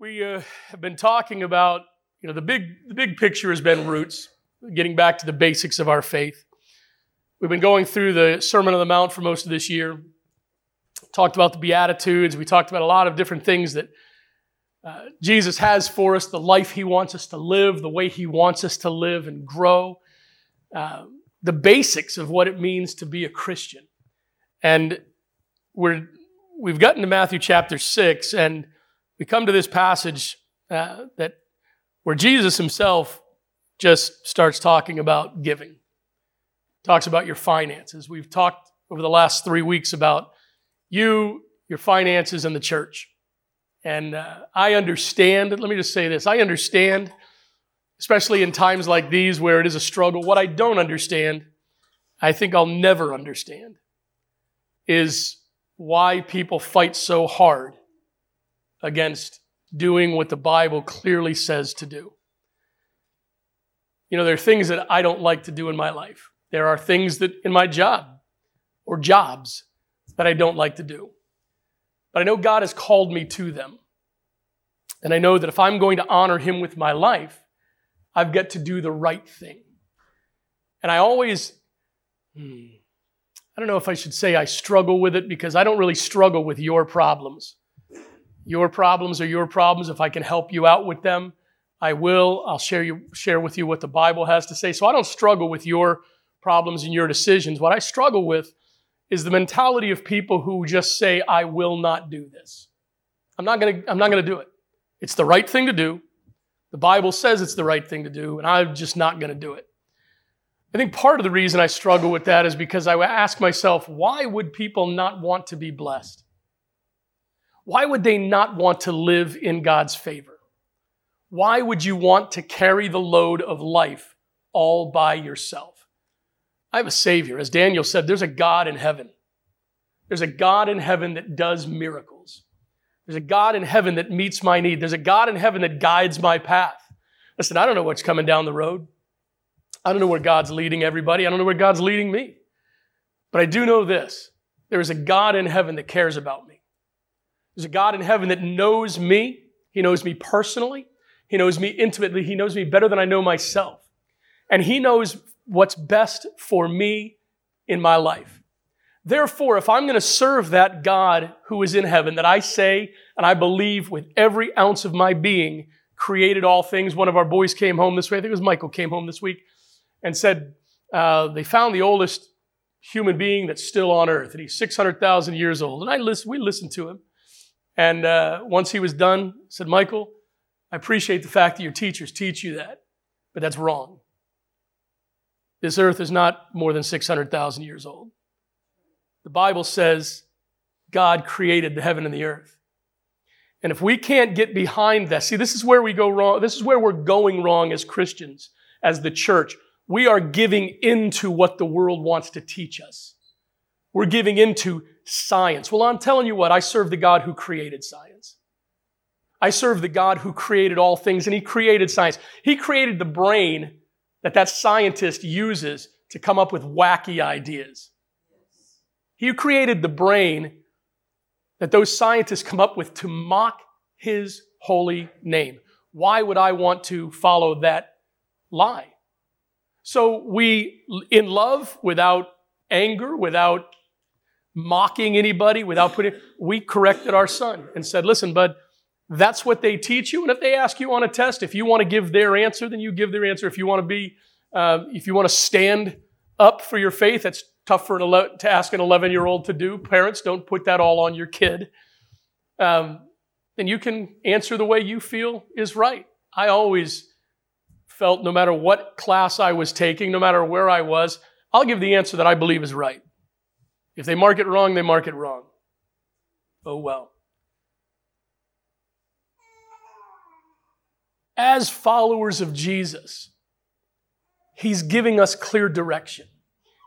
We uh, have been talking about, you know, the big, the big picture has been roots, getting back to the basics of our faith. We've been going through the Sermon on the Mount for most of this year, talked about the Beatitudes, we talked about a lot of different things that uh, Jesus has for us, the life he wants us to live, the way he wants us to live and grow, uh, the basics of what it means to be a Christian. And we're, we've gotten to Matthew chapter 6, and we come to this passage uh, that where Jesus himself just starts talking about giving, talks about your finances. We've talked over the last three weeks about you, your finances, and the church. And uh, I understand, let me just say this I understand, especially in times like these where it is a struggle. What I don't understand, I think I'll never understand, is why people fight so hard against doing what the Bible clearly says to do. You know, there are things that I don't like to do in my life. There are things that in my job or jobs that I don't like to do. But I know God has called me to them. And I know that if I'm going to honor Him with my life, I've got to do the right thing. And I always, hmm, I don't know if I should say I struggle with it because I don't really struggle with your problems. Your problems are your problems. If I can help you out with them, I will. I'll share, you, share with you what the Bible has to say. So I don't struggle with your problems and your decisions. What I struggle with is the mentality of people who just say, I will not do this. I'm not to I'm not to do it. It's the right thing to do. The Bible says it's the right thing to do, and I'm just not to do it. I think part of the reason I struggle with that is because I ask myself, why would people not want to be blessed? Why would they not want to live in God's favor? Why would you want to carry the load of life all by yourself? I have a Savior. As Daniel said, there's a God in heaven. There's a God in heaven that does miracles. There's a God in heaven that meets my need. There's a God in heaven that guides my path. Listen, I don't know what's coming down the road. I don't know where God's leading everybody. I don't know where God's leading me. But I do know this there is a God in heaven that cares about me. There's a God in heaven that knows me. He knows me personally. He knows me intimately. He knows me better than I know myself. And He knows what's best for me in my life. Therefore, if I'm going to serve that God who is in heaven, that I say and I believe with every ounce of my being created all things. One of our boys came home this week. I think it was Michael came home this week and said uh, they found the oldest human being that's still on earth, and he's 600,000 years old. And I listen, we listened to him. And uh, once he was done, said, Michael, I appreciate the fact that your teachers teach you that, but that's wrong. This earth is not more than 600,000 years old. The Bible says God created the heaven and the earth. And if we can't get behind that, see, this is where we go wrong. This is where we're going wrong as Christians, as the church. We are giving into what the world wants to teach us. We're giving into science. Well, I'm telling you what, I serve the God who created science. I serve the God who created all things, and He created science. He created the brain that that scientist uses to come up with wacky ideas. He created the brain that those scientists come up with to mock His holy name. Why would I want to follow that lie? So we, in love, without anger, without mocking anybody, without putting, we corrected our son and said, listen, bud, that's what they teach you. And if they ask you on a test, if you want to give their answer, then you give their answer. If you want to be, uh, if you want to stand up for your faith, that's tough for an 11, to ask an 11 year old to do. Parents, don't put that all on your kid. Um, then you can answer the way you feel is right. I always felt no matter what class I was taking, no matter where I was, I'll give the answer that I believe is right. If they mark it wrong, they mark it wrong. Oh well. As followers of Jesus, He's giving us clear direction.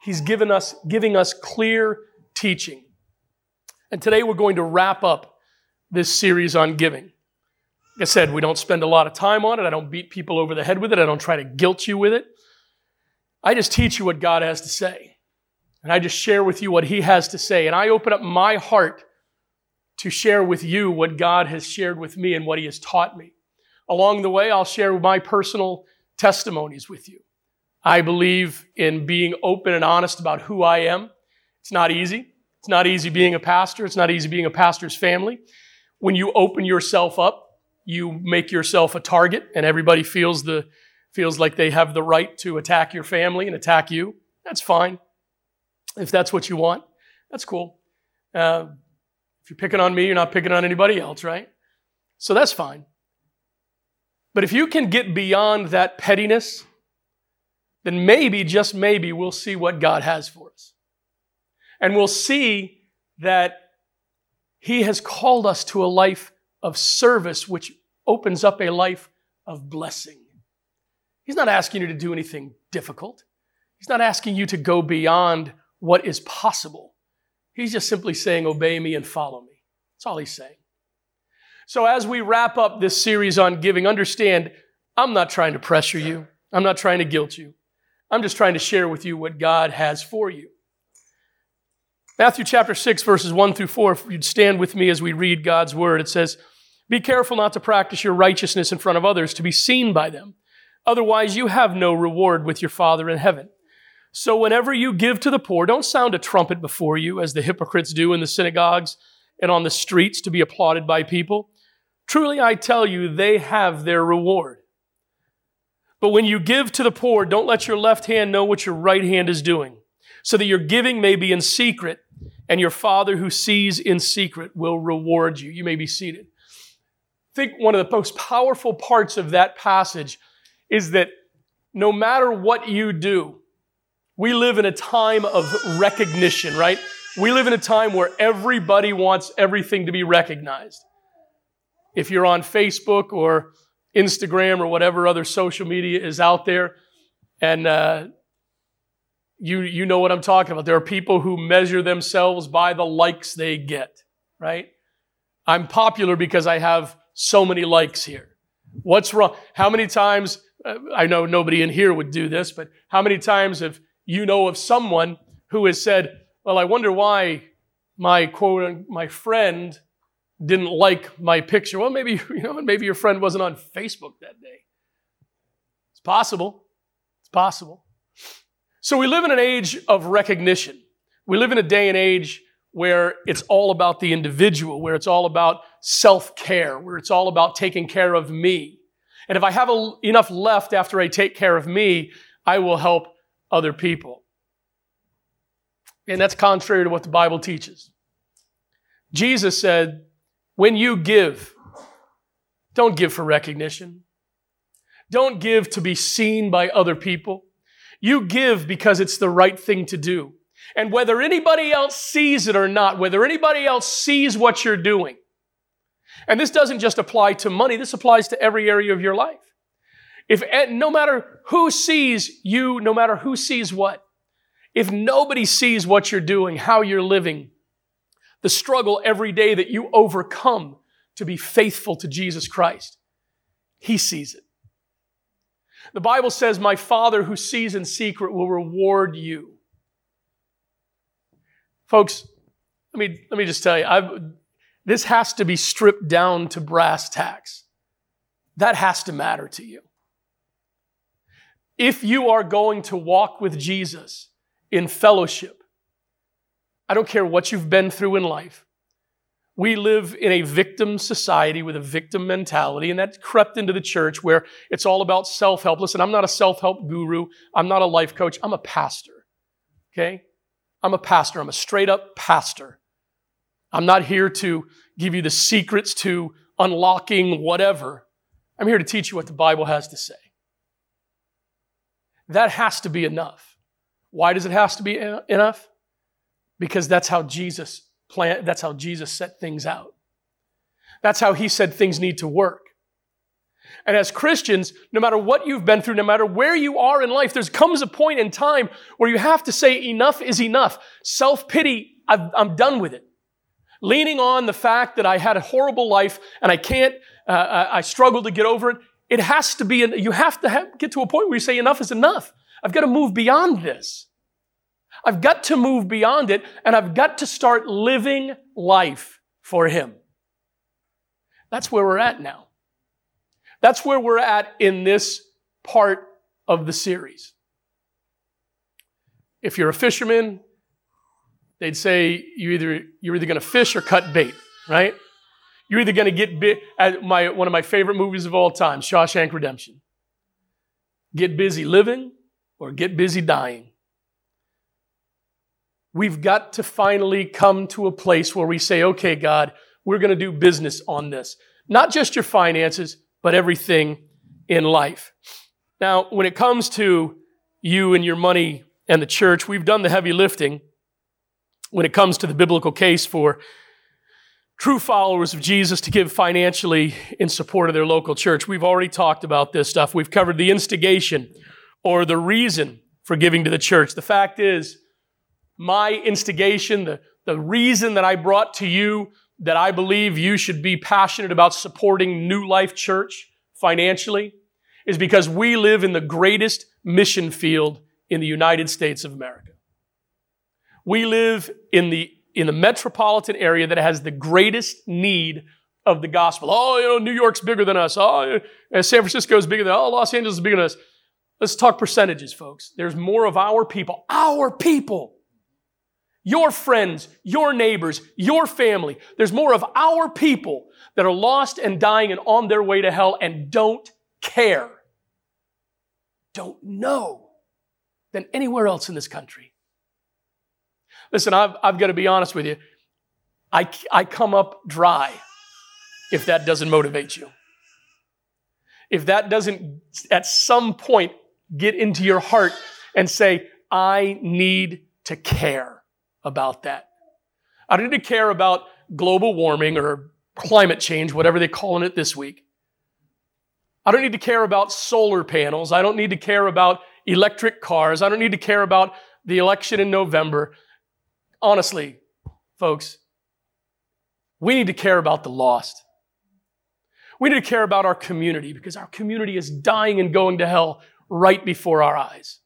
He's given us, giving us clear teaching. And today we're going to wrap up this series on giving. Like I said, we don't spend a lot of time on it. I don't beat people over the head with it. I don't try to guilt you with it. I just teach you what God has to say. And I just share with you what he has to say. And I open up my heart to share with you what God has shared with me and what He has taught me. Along the way, I'll share my personal testimonies with you. I believe in being open and honest about who I am. It's not easy. It's not easy being a pastor. It's not easy being a pastor's family. When you open yourself up, you make yourself a target and everybody feels the feels like they have the right to attack your family and attack you. That's fine. If that's what you want, that's cool. Uh, if you're picking on me, you're not picking on anybody else, right? So that's fine. But if you can get beyond that pettiness, then maybe, just maybe, we'll see what God has for us. And we'll see that He has called us to a life of service, which opens up a life of blessing. He's not asking you to do anything difficult. He's not asking you to go beyond what is possible. He's just simply saying, Obey me and follow me. That's all he's saying. So, as we wrap up this series on giving, understand I'm not trying to pressure you, I'm not trying to guilt you. I'm just trying to share with you what God has for you. Matthew chapter 6, verses 1 through 4, if you'd stand with me as we read God's word, it says, Be careful not to practice your righteousness in front of others to be seen by them. Otherwise, you have no reward with your Father in heaven. So, whenever you give to the poor, don't sound a trumpet before you, as the hypocrites do in the synagogues and on the streets to be applauded by people. Truly, I tell you, they have their reward. But when you give to the poor, don't let your left hand know what your right hand is doing, so that your giving may be in secret, and your Father who sees in secret will reward you. You may be seated. I think one of the most powerful parts of that passage is that no matter what you do, we live in a time of recognition, right? We live in a time where everybody wants everything to be recognized. If you're on Facebook or Instagram or whatever other social media is out there, and uh, you you know what I'm talking about. There are people who measure themselves by the likes they get, right? I'm popular because I have so many likes here. What's wrong? How many times? Uh, I know nobody in here would do this, but how many times have you know of someone who has said, well, I wonder why my quote, my friend didn't like my picture. Well, maybe, you know, maybe your friend wasn't on Facebook that day. It's possible. It's possible. So we live in an age of recognition. We live in a day and age where it's all about the individual, where it's all about self care, where it's all about taking care of me. And if I have a, enough left after I take care of me, I will help other people. And that's contrary to what the Bible teaches. Jesus said, when you give, don't give for recognition. Don't give to be seen by other people. You give because it's the right thing to do. And whether anybody else sees it or not, whether anybody else sees what you're doing, and this doesn't just apply to money, this applies to every area of your life. If eh, no matter who sees you, no matter who sees what, if nobody sees what you're doing, how you're living, the struggle every day that you overcome to be faithful to Jesus Christ, He sees it. The Bible says, My Father who sees in secret will reward you. Folks, let me, let me just tell you, I've, this has to be stripped down to brass tacks. That has to matter to you. If you are going to walk with Jesus, in fellowship. I don't care what you've been through in life. We live in a victim society with a victim mentality, and that crept into the church where it's all about self help. Listen, I'm not a self help guru. I'm not a life coach. I'm a pastor. Okay? I'm a pastor. I'm a straight up pastor. I'm not here to give you the secrets to unlocking whatever. I'm here to teach you what the Bible has to say. That has to be enough. Why does it have to be enough? Because that's how Jesus plan, that's how Jesus set things out. That's how he said things need to work. And as Christians, no matter what you've been through, no matter where you are in life, there comes a point in time where you have to say, enough is enough. Self pity, I'm done with it. Leaning on the fact that I had a horrible life and I can't, uh, I struggle to get over it. It has to be, you have to have, get to a point where you say, enough is enough. I've got to move beyond this. I've got to move beyond it and I've got to start living life for Him. That's where we're at now. That's where we're at in this part of the series. If you're a fisherman, they'd say you either, you're either going to fish or cut bait, right? You're either going to get bit, my, one of my favorite movies of all time, Shawshank Redemption. Get busy living or get busy dying. We've got to finally come to a place where we say, okay, God, we're going to do business on this. Not just your finances, but everything in life. Now, when it comes to you and your money and the church, we've done the heavy lifting when it comes to the biblical case for true followers of Jesus to give financially in support of their local church. We've already talked about this stuff. We've covered the instigation or the reason for giving to the church. The fact is, my instigation, the, the reason that I brought to you that I believe you should be passionate about supporting New Life Church financially is because we live in the greatest mission field in the United States of America. We live in the, in the metropolitan area that has the greatest need of the gospel. Oh, you know, New York's bigger than us. Oh, San Francisco is bigger than us. Oh, Los Angeles is bigger than us. Let's talk percentages, folks. There's more of our people, our people your friends, your neighbors, your family. There's more of our people that are lost and dying and on their way to hell and don't care, don't know than anywhere else in this country. Listen, I've, I've got to be honest with you. I, I come up dry if that doesn't motivate you. If that doesn't at some point get into your heart and say, I need to care about that. I don't need to care about global warming or climate change, whatever they're calling it this week. I don't need to care about solar panels. I don't need to care about electric cars. I don't need to care about the election in November. Honestly, folks, we need to care about the lost. We need to care about our community because our community is dying and going to hell right before our eyes.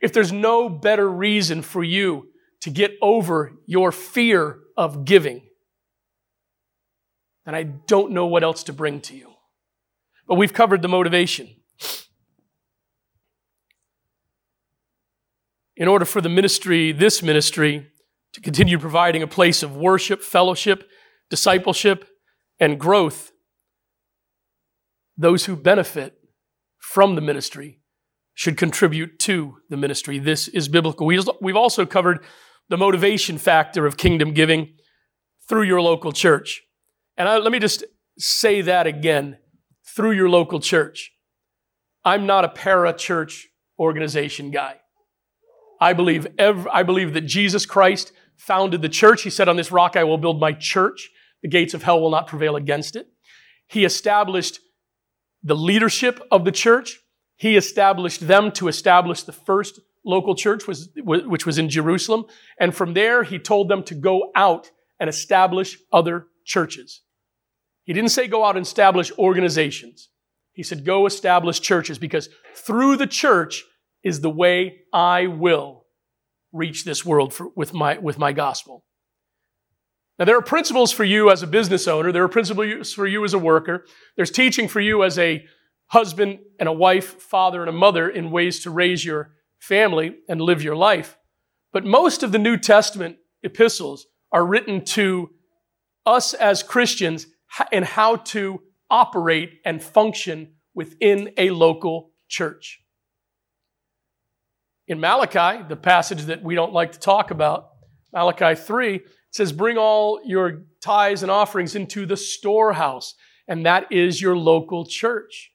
If there's no better reason for you to get over your fear of giving, then I don't know what else to bring to you. But we've covered the motivation. In order for the ministry, this ministry, to continue providing a place of worship, fellowship, discipleship, and growth, those who benefit from the ministry should contribute to the ministry. This is biblical. We've also covered the motivation factor of kingdom giving through your local church. And I, let me just say that again through your local church. I'm not a para church organization guy. I believe, I believe that Jesus Christ founded the church. He said, On this rock I will build my church. The gates of hell will not prevail against it. He established the leadership of the church. He established them to establish the first local church, which was in Jerusalem. And from there, he told them to go out and establish other churches. He didn't say go out and establish organizations. He said go establish churches because through the church is the way I will reach this world for, with, my, with my gospel. Now, there are principles for you as a business owner. There are principles for you as a worker. There's teaching for you as a husband and a wife, father and a mother in ways to raise your family and live your life. But most of the New Testament epistles are written to us as Christians and how to operate and function within a local church. In Malachi, the passage that we don't like to talk about, Malachi 3, says, Bring all your tithes and offerings into the storehouse, and that is your local church.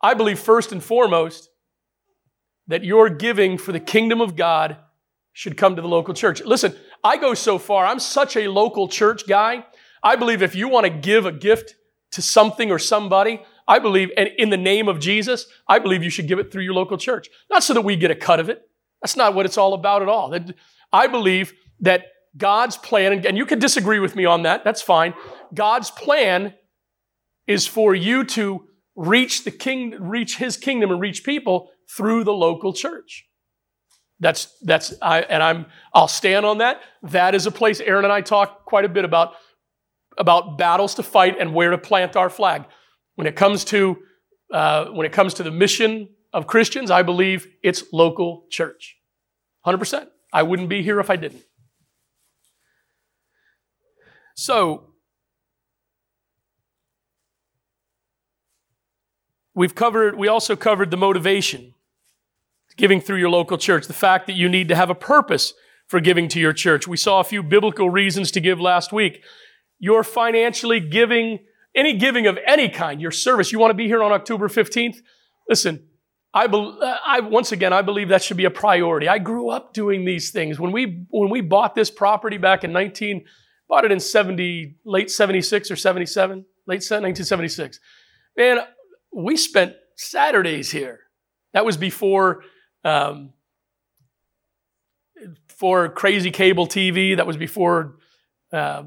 I believe, first and foremost, that your giving for the kingdom of God should come to the local church. Listen, I go so far, I'm such a local church guy. I believe if you want to give a gift to something or somebody, I believe, and in the name of Jesus, I believe you should give it through your local church. Not so that we get a cut of it. That's not what it's all about at all. I believe that God's plan, and you can disagree with me on that, that's fine. God's plan is for you to reach the king, reach his kingdom and reach people through the local church. That's that's I and I'm I'll stand on that. That is a place Aaron and I talk quite a bit about about battles to fight and where to plant our flag. When it comes to uh, when it comes to the mission of Christians, I believe it's local church. 100%. I wouldn't be here if I didn't. So, we've covered, we also covered the motivation giving through your local church, the fact that you need to have a purpose for giving to your church. We saw a few biblical reasons to give last week. You're financially giving, any giving of any kind, your service. You want to be here on October 15th? Listen, I, be, I, once again, I believe that should be a priority. I grew up doing these things. When we, when we bought this property back in 19, bought it in 70, late 76 or 77, late 1976. Man, we spent Saturdays here. That was before, um, for crazy cable TV. That was before uh,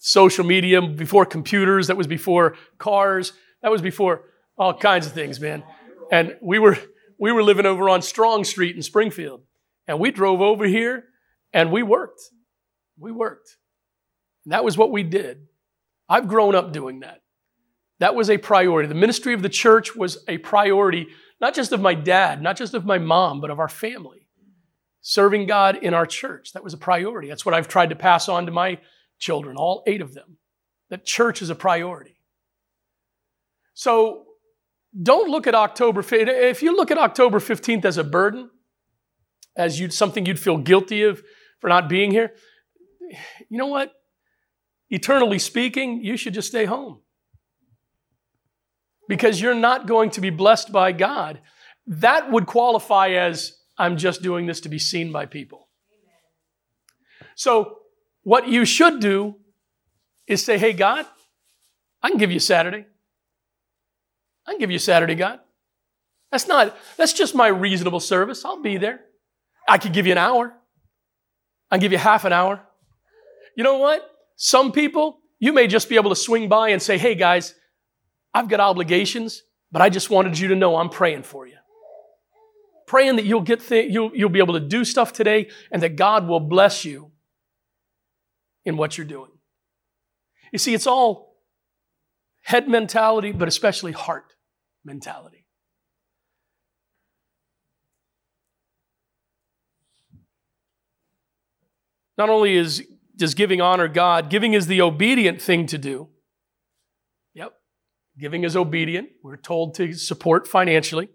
social media, before computers. That was before cars. That was before all kinds of things, man. And we were, we were living over on Strong Street in Springfield. And we drove over here and we worked. We worked. And that was what we did. I've grown up doing that. That was a priority. The ministry of the church was a priority, not just of my dad, not just of my mom, but of our family. Serving God in our church, that was a priority. That's what I've tried to pass on to my children, all eight of them. That church is a priority. So don't look at October, 15th. if you look at October 15th as a burden, as you something you'd feel guilty of for not being here, you know what? Eternally speaking, you should just stay home. Because you're not going to be blessed by God. That would qualify as I'm just doing this to be seen by people. So, what you should do is say, Hey, God, I can give you Saturday. I can give you Saturday, God. That's not, that's just my reasonable service. I'll be there. I could give you an hour. I can give you half an hour. You know what? Some people, you may just be able to swing by and say, hey guys, I've got obligations, but I just wanted you to know I'm praying for you. Praying that you'll get th- you'll, you'll be able to do stuff today and that God will bless you in what you're doing. You see, it's all head mentality, but especially heart mentality. Not only is does giving honor God, giving is the obedient thing to do. Yep. Giving is obedient. We're told to support financially.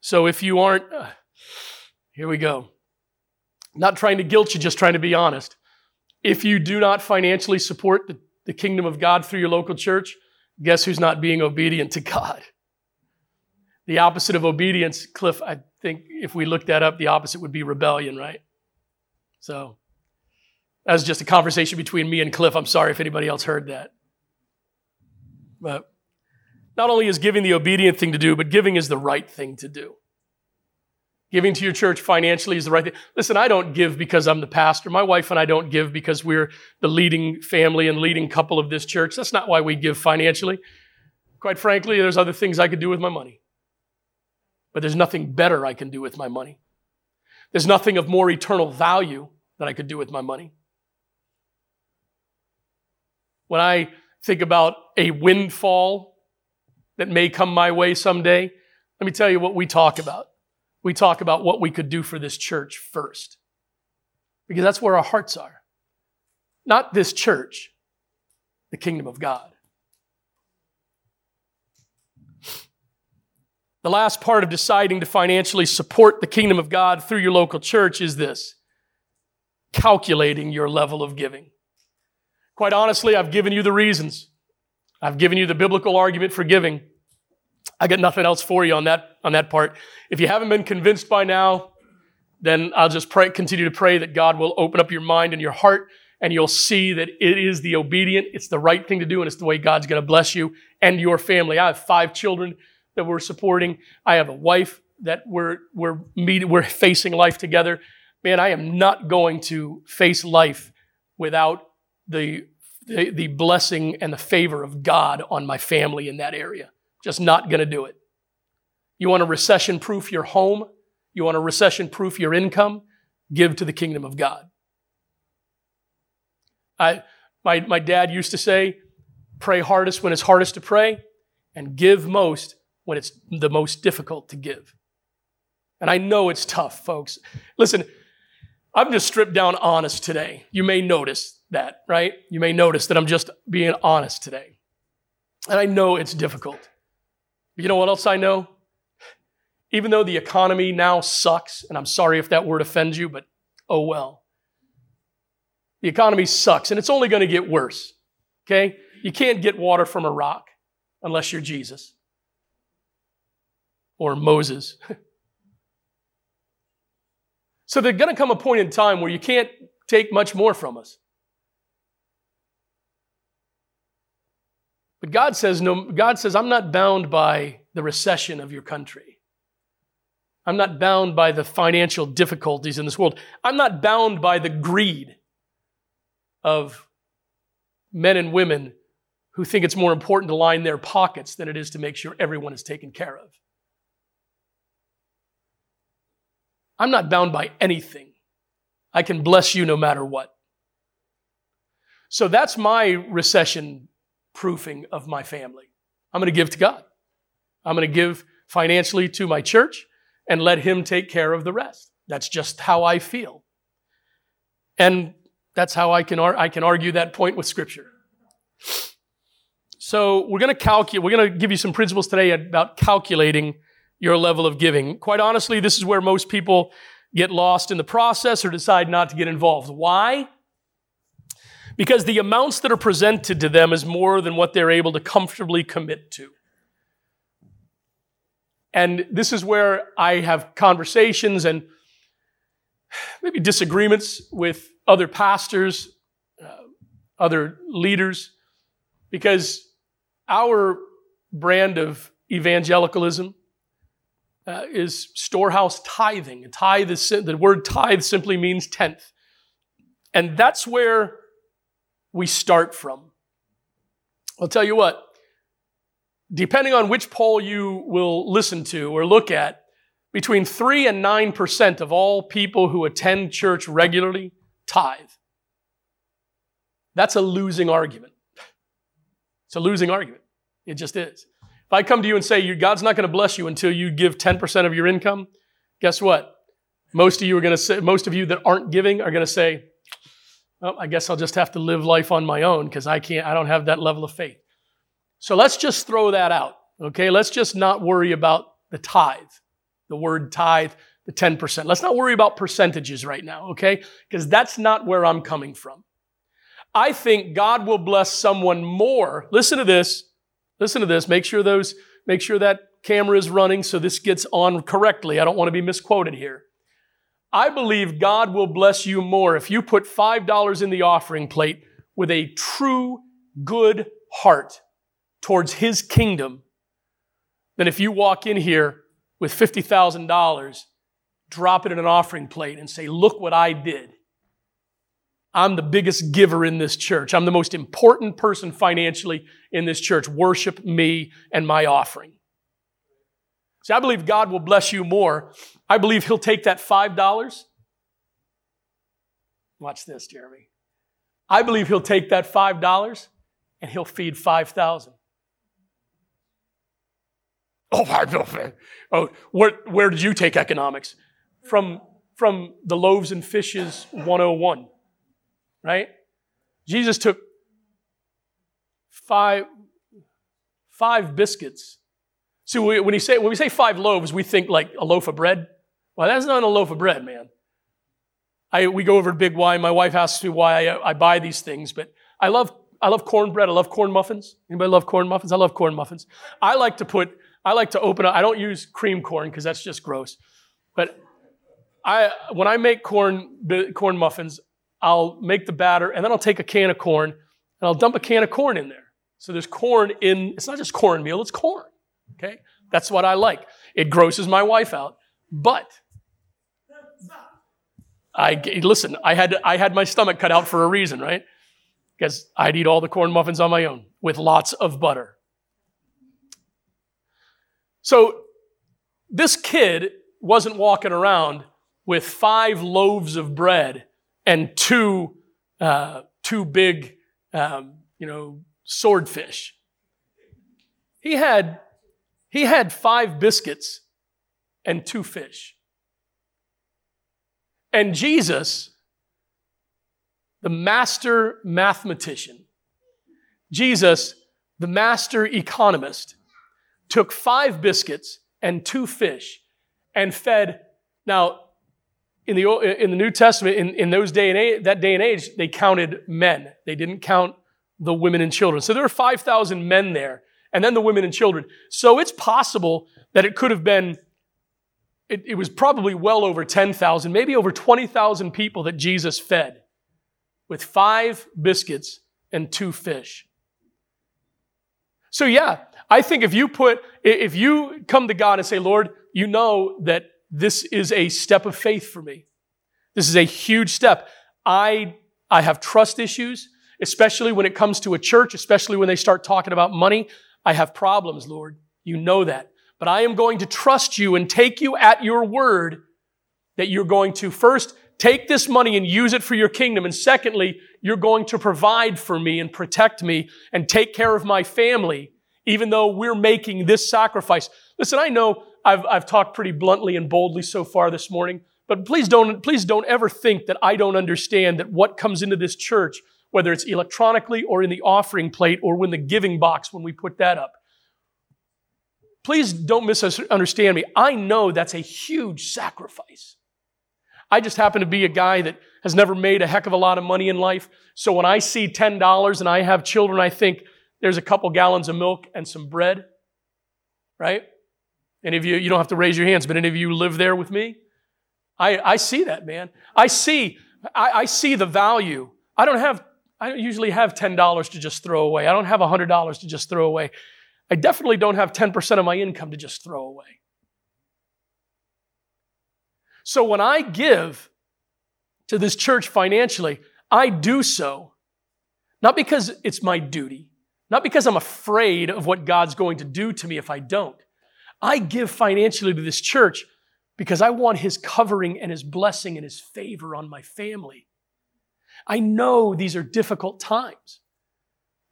So if you aren't, uh, here we go. Not trying to guilt you, just trying to be honest. If you do not financially support the, the kingdom of God through your local church, guess who's not being obedient to God? The opposite of obedience, Cliff, I think if we looked that up, the opposite would be rebellion, right? So that was just a conversation between me and Cliff. I'm sorry if anybody else heard that. But not only is giving the obedient thing to do, but giving is the right thing to do. Giving to your church financially is the right thing. Listen, I don't give because I'm the pastor. My wife and I don't give because we're the leading family and leading couple of this church. That's not why we give financially. Quite frankly, there's other things I could do with my money but there's nothing better I can do with my money. There's nothing of more eternal value that I could do with my money. When I think about a windfall that may come my way someday, let me tell you what we talk about. We talk about what we could do for this church first, because that's where our hearts are. Not this church, the kingdom of God. The last part of deciding to financially support the kingdom of God through your local church is this calculating your level of giving. Quite honestly, I've given you the reasons. I've given you the biblical argument for giving. I got nothing else for you on that, on that part. If you haven't been convinced by now, then I'll just pray, continue to pray that God will open up your mind and your heart and you'll see that it is the obedient, it's the right thing to do, and it's the way God's going to bless you and your family. I have five children that we're supporting. I have a wife that we're we're meeting, we're facing life together. Man, I am not going to face life without the, the, the blessing and the favor of God on my family in that area. Just not going to do it. You want to recession proof your home? You want to recession proof your income? Give to the kingdom of God. I, my, my dad used to say, pray hardest when it's hardest to pray, and give most when it's the most difficult to give. And I know it's tough, folks. Listen, I'm just stripped down honest today. You may notice that, right? You may notice that I'm just being honest today. And I know it's difficult. You know what else I know? Even though the economy now sucks, and I'm sorry if that word offends you, but oh well. The economy sucks, and it's only going to get worse. Okay? You can't get water from a rock unless you're Jesus or Moses. so there's going to come a point in time where you can't take much more from us. But God says, no, God says, I'm not bound by the recession of your country. I'm not bound by the financial difficulties in this world. I'm not bound by the greed of men and women who think it's more important to line their pockets than it is to make sure everyone is taken care of. I'm not bound by anything. I can bless you no matter what. So that's my recession proofing of my family. I'm going to give to God. I'm going to give financially to my church and let Him take care of the rest. That's just how I feel. And that's how I can, I can argue that point with Scripture. So we're going to calculate, we're going to give you some principles today about calculating your level of giving. Quite honestly, this is where most people get lost in the process or decide not to get involved. Why? Because the amounts that are presented to them is more than what they're able to comfortably commit to. And this is where I have conversations and maybe disagreements with other pastors, uh, other leaders, because our brand of evangelicalism uh, is storehouse tithing. Tithe is, the word tithe simply means tenth. And that's where we start from. I'll tell you what, depending on which poll you will listen to or look at, between 3 and 9% of all people who attend church regularly tithe. That's a losing argument. It's a losing argument. It just is. If I come to you and say, God's not going to bless you until you give 10% of your income, guess what? Most of you are going to say, most of you that aren't giving are going to say, I guess I'll just have to live life on my own because I can't, I don't have that level of faith. So let's just throw that out. Okay. Let's just not worry about the tithe, the word tithe, the 10%. Let's not worry about percentages right now. Okay. Because that's not where I'm coming from. I think God will bless someone more. Listen to this. Listen to this. Make sure those, make sure that camera is running so this gets on correctly. I don't want to be misquoted here. I believe God will bless you more if you put $5 in the offering plate with a true good heart towards His kingdom than if you walk in here with $50,000, drop it in an offering plate, and say, Look what I did. I'm the biggest giver in this church. I'm the most important person financially in this church. Worship me and my offering. See, I believe God will bless you more. I believe He'll take that $5. Watch this, Jeremy. I believe He'll take that $5 and He'll feed 5,000. Oh, my brother. oh where, where did you take economics? From, from the loaves and fishes 101, right? Jesus took five, five biscuits See, when, say, when we say five loaves, we think like a loaf of bread. Well, that's not a loaf of bread, man. I, we go over to Big Y. My wife asks me why I, I buy these things, but I love, I love cornbread. I love corn muffins. Anybody love corn muffins? I love corn muffins. I like to put, I like to open up, I don't use cream corn because that's just gross. But I, when I make corn, corn muffins, I'll make the batter and then I'll take a can of corn and I'll dump a can of corn in there. So there's corn in, it's not just cornmeal, it's corn. Okay? That's what I like. It grosses my wife out. But I listen, I had I had my stomach cut out for a reason, right? Because I'd eat all the corn muffins on my own with lots of butter. So this kid wasn't walking around with five loaves of bread and two, uh, two big, um, you know, swordfish. He had, he had five biscuits and two fish. And Jesus, the master mathematician, Jesus, the master economist, took five biscuits and two fish and fed. Now, in the, in the New Testament, in, in those day and age, that day and age, they counted men. They didn't count the women and children. So there were 5,000 men there, and then the women and children. So it's possible that it could have been, it, it was probably well over 10,000, maybe over 20,000 people that Jesus fed with five biscuits and two fish. So yeah, I think if you put, if you come to God and say, Lord, you know that this is a step of faith for me. This is a huge step. I, I have trust issues, especially when it comes to a church, especially when they start talking about money. I have problems, Lord. You know that. But I am going to trust you and take you at your word that you're going to first take this money and use it for your kingdom. And secondly, you're going to provide for me and protect me and take care of my family, even though we're making this sacrifice. Listen, I know I've, I've talked pretty bluntly and boldly so far this morning, but please don't, please don't ever think that I don't understand that what comes into this church, whether it's electronically or in the offering plate or in the giving box when we put that up. Please don't misunderstand me. I know that's a huge sacrifice. I just happen to be a guy that has never made a heck of a lot of money in life. So when I see $10 and I have children, I think there's a couple gallons of milk and some bread, right? Any of you, you don't have to raise your hands, but any of you live there with me? I, I see that, man. I see, I, I see the value. I don't have, I don't usually have $10 to just throw away. I don't have $100 to just throw away. I definitely don't have 10% of my income to just throw away. So when I give to this church financially, I do so not because it's my duty, not because I'm afraid of what God's going to do to me if I don't. I give financially to this church because I want His covering and His blessing and His favor on my family. I know these are difficult times,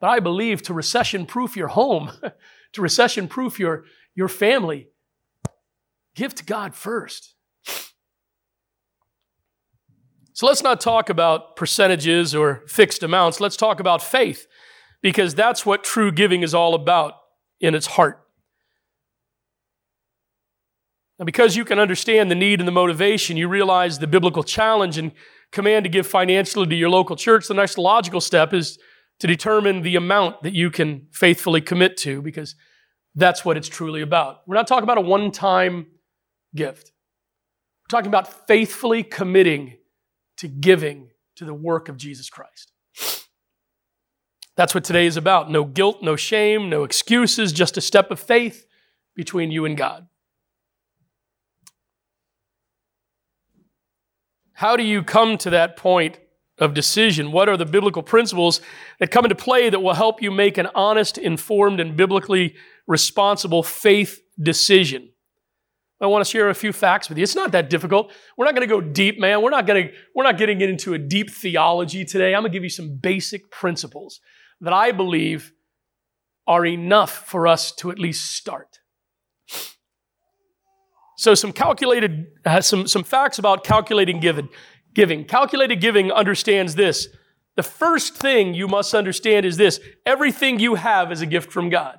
but I believe to recession proof your home, to recession proof your, your family, give to God first. So let's not talk about percentages or fixed amounts. Let's talk about faith because that's what true giving is all about in its heart. And because you can understand the need and the motivation, you realize the biblical challenge and command to give financially to your local church. The next logical step is to determine the amount that you can faithfully commit to because that's what it's truly about. We're not talking about a one time gift, we're talking about faithfully committing to giving to the work of Jesus Christ. That's what today is about. No guilt, no shame, no excuses, just a step of faith between you and God. How do you come to that point of decision? What are the biblical principles that come into play that will help you make an honest, informed, and biblically responsible faith decision? I want to share a few facts with you. It's not that difficult. We're not going to go deep, man. We're not going to we're not getting into a deep theology today. I'm going to give you some basic principles that I believe are enough for us to at least start. So some calculated, uh, some, some facts about calculating giving. Giving. Calculated giving understands this. The first thing you must understand is this. Everything you have is a gift from God.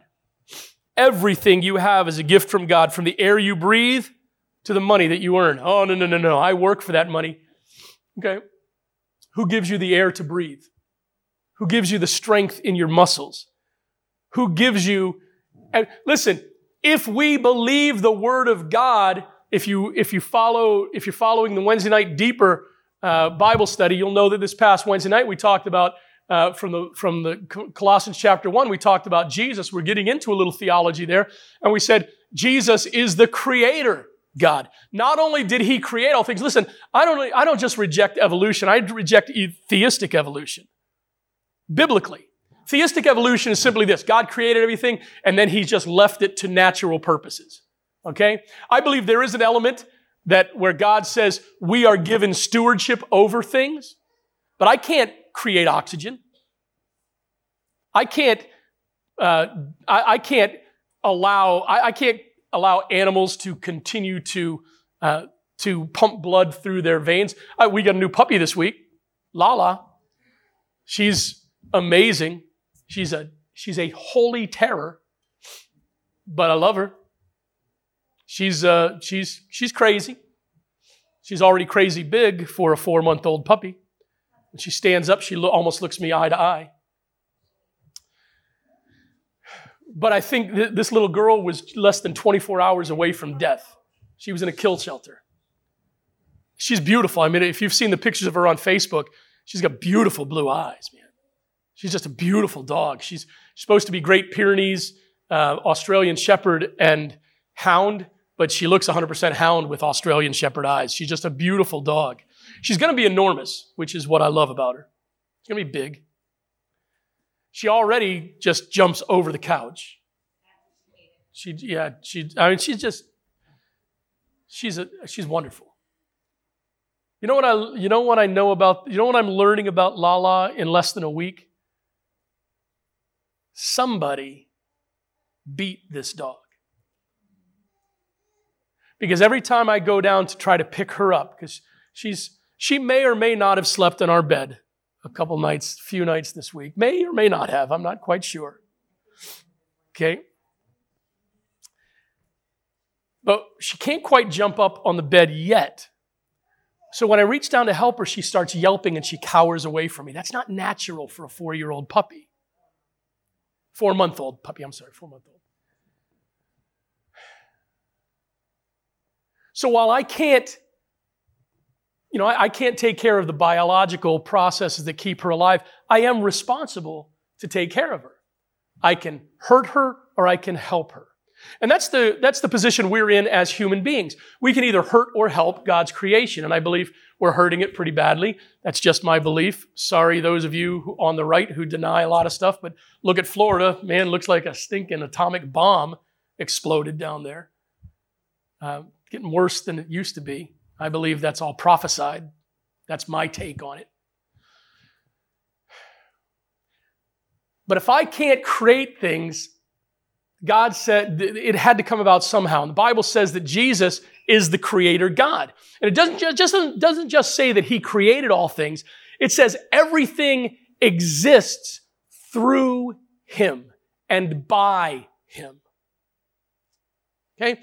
Everything you have is a gift from God, from the air you breathe to the money that you earn. Oh, no, no, no, no. I work for that money. Okay. Who gives you the air to breathe? Who gives you the strength in your muscles? Who gives you, and listen, if we believe the word of God, if you if you follow if you're following the Wednesday night deeper uh, Bible study, you'll know that this past Wednesday night we talked about uh, from the from the Colossians chapter one. We talked about Jesus. We're getting into a little theology there, and we said Jesus is the Creator. God. Not only did He create all things. Listen, I don't I don't just reject evolution. I reject theistic evolution. Biblically, Theistic evolution is simply this God created everything and then He just left it to natural purposes. Okay? I believe there is an element that where God says we are given stewardship over things, but I can't create oxygen. I can't, uh, I, I, can't allow, I, I, can't allow animals to continue to, uh, to pump blood through their veins. Uh, we got a new puppy this week, Lala. She's amazing. She's a, she's a holy terror, but I love her. She's, uh, she's, she's crazy. She's already crazy big for a four month old puppy. When she stands up, she lo- almost looks me eye to eye. But I think th- this little girl was less than 24 hours away from death. She was in a kill shelter. She's beautiful. I mean, if you've seen the pictures of her on Facebook, she's got beautiful blue eyes, man. She's just a beautiful dog. She's supposed to be Great Pyrenees, uh, Australian Shepherd, and Hound but she looks 100% hound with Australian Shepherd eyes. She's just a beautiful dog. She's going to be enormous, which is what I love about her. She's going to be big. She already just jumps over the couch. She, yeah, she, I mean, she's just, she's a, she's wonderful. You know what I, you know what I know about, you know what I'm learning about Lala in less than a week? Somebody beat this dog. Because every time I go down to try to pick her up, because she's she may or may not have slept in our bed a couple nights, few nights this week. May or may not have. I'm not quite sure. Okay. But she can't quite jump up on the bed yet. So when I reach down to help her, she starts yelping and she cowers away from me. That's not natural for a four year old puppy. Four month old puppy, I'm sorry, four month old. So while I can't, you know, I, I can't take care of the biological processes that keep her alive, I am responsible to take care of her. I can hurt her or I can help her. And that's the, that's the position we're in as human beings. We can either hurt or help God's creation. And I believe we're hurting it pretty badly. That's just my belief. Sorry, those of you on the right who deny a lot of stuff, but look at Florida. Man, looks like a stinking atomic bomb exploded down there. Uh, getting worse than it used to be. I believe that's all prophesied. That's my take on it. But if I can't create things, God said it had to come about somehow. And the Bible says that Jesus is the creator God. And it doesn't just, doesn't, just say that he created all things. It says everything exists through him and by him. Okay?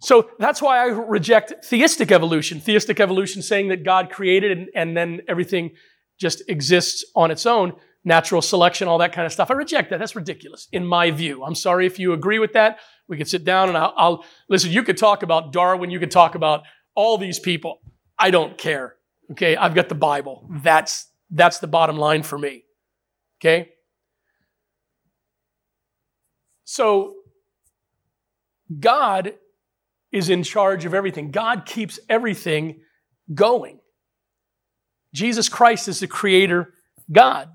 So that's why I reject theistic evolution. Theistic evolution saying that God created and, and, then everything just exists on its own, natural selection, all that kind of stuff. I reject that. That's ridiculous in my view. I'm sorry if you agree with that. We could sit down and I'll, I'll listen. You could talk about Darwin. You could talk about all these people. I don't care. Okay. I've got the Bible. That's, that's the bottom line for me. Okay. So God is in charge of everything. God keeps everything going. Jesus Christ is the creator God.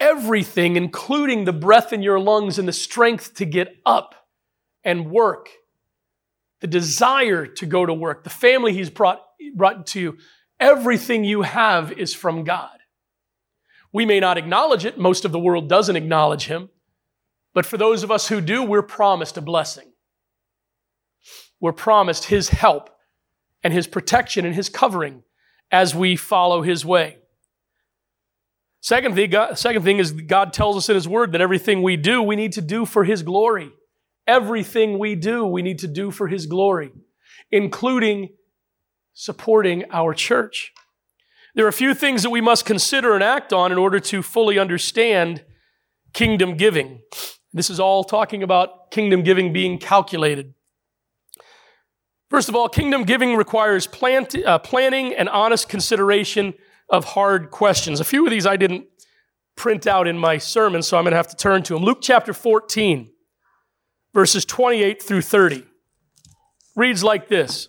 Everything, including the breath in your lungs and the strength to get up and work, the desire to go to work, the family He's brought, brought to you, everything you have is from God. We may not acknowledge it, most of the world doesn't acknowledge Him, but for those of us who do, we're promised a blessing we're promised His help and His protection and His covering as we follow His way. Second thing, God, second thing is God tells us in His Word that everything we do, we need to do for His glory. Everything we do, we need to do for His glory, including supporting our church. There are a few things that we must consider and act on in order to fully understand kingdom giving. This is all talking about kingdom giving being calculated. First of all, kingdom giving requires plant, uh, planning and honest consideration of hard questions. A few of these I didn't print out in my sermon, so I'm going to have to turn to them. Luke chapter 14, verses 28 through 30, reads like this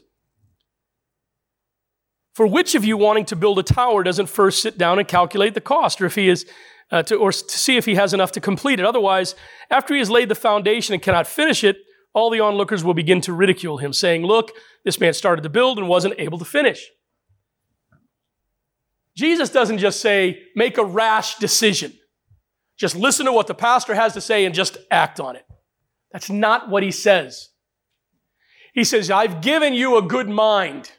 For which of you wanting to build a tower doesn't first sit down and calculate the cost, or if he is uh, to, or to see if he has enough to complete it. Otherwise, after he has laid the foundation and cannot finish it, all the onlookers will begin to ridicule him, saying, Look, this man started to build and wasn't able to finish. Jesus doesn't just say, make a rash decision. Just listen to what the pastor has to say and just act on it. That's not what he says. He says, I've given you a good mind.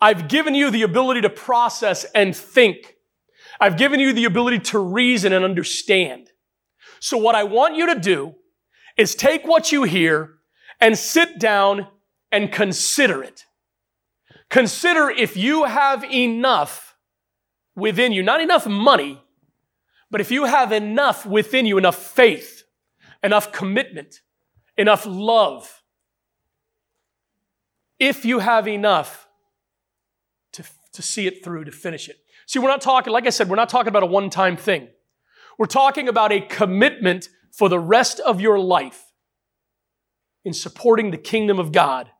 I've given you the ability to process and think. I've given you the ability to reason and understand. So what I want you to do is take what you hear and sit down and consider it. Consider if you have enough within you, not enough money, but if you have enough within you, enough faith, enough commitment, enough love, if you have enough to, to see it through, to finish it. See, we're not talking, like I said, we're not talking about a one time thing. We're talking about a commitment for the rest of your life in supporting the kingdom of God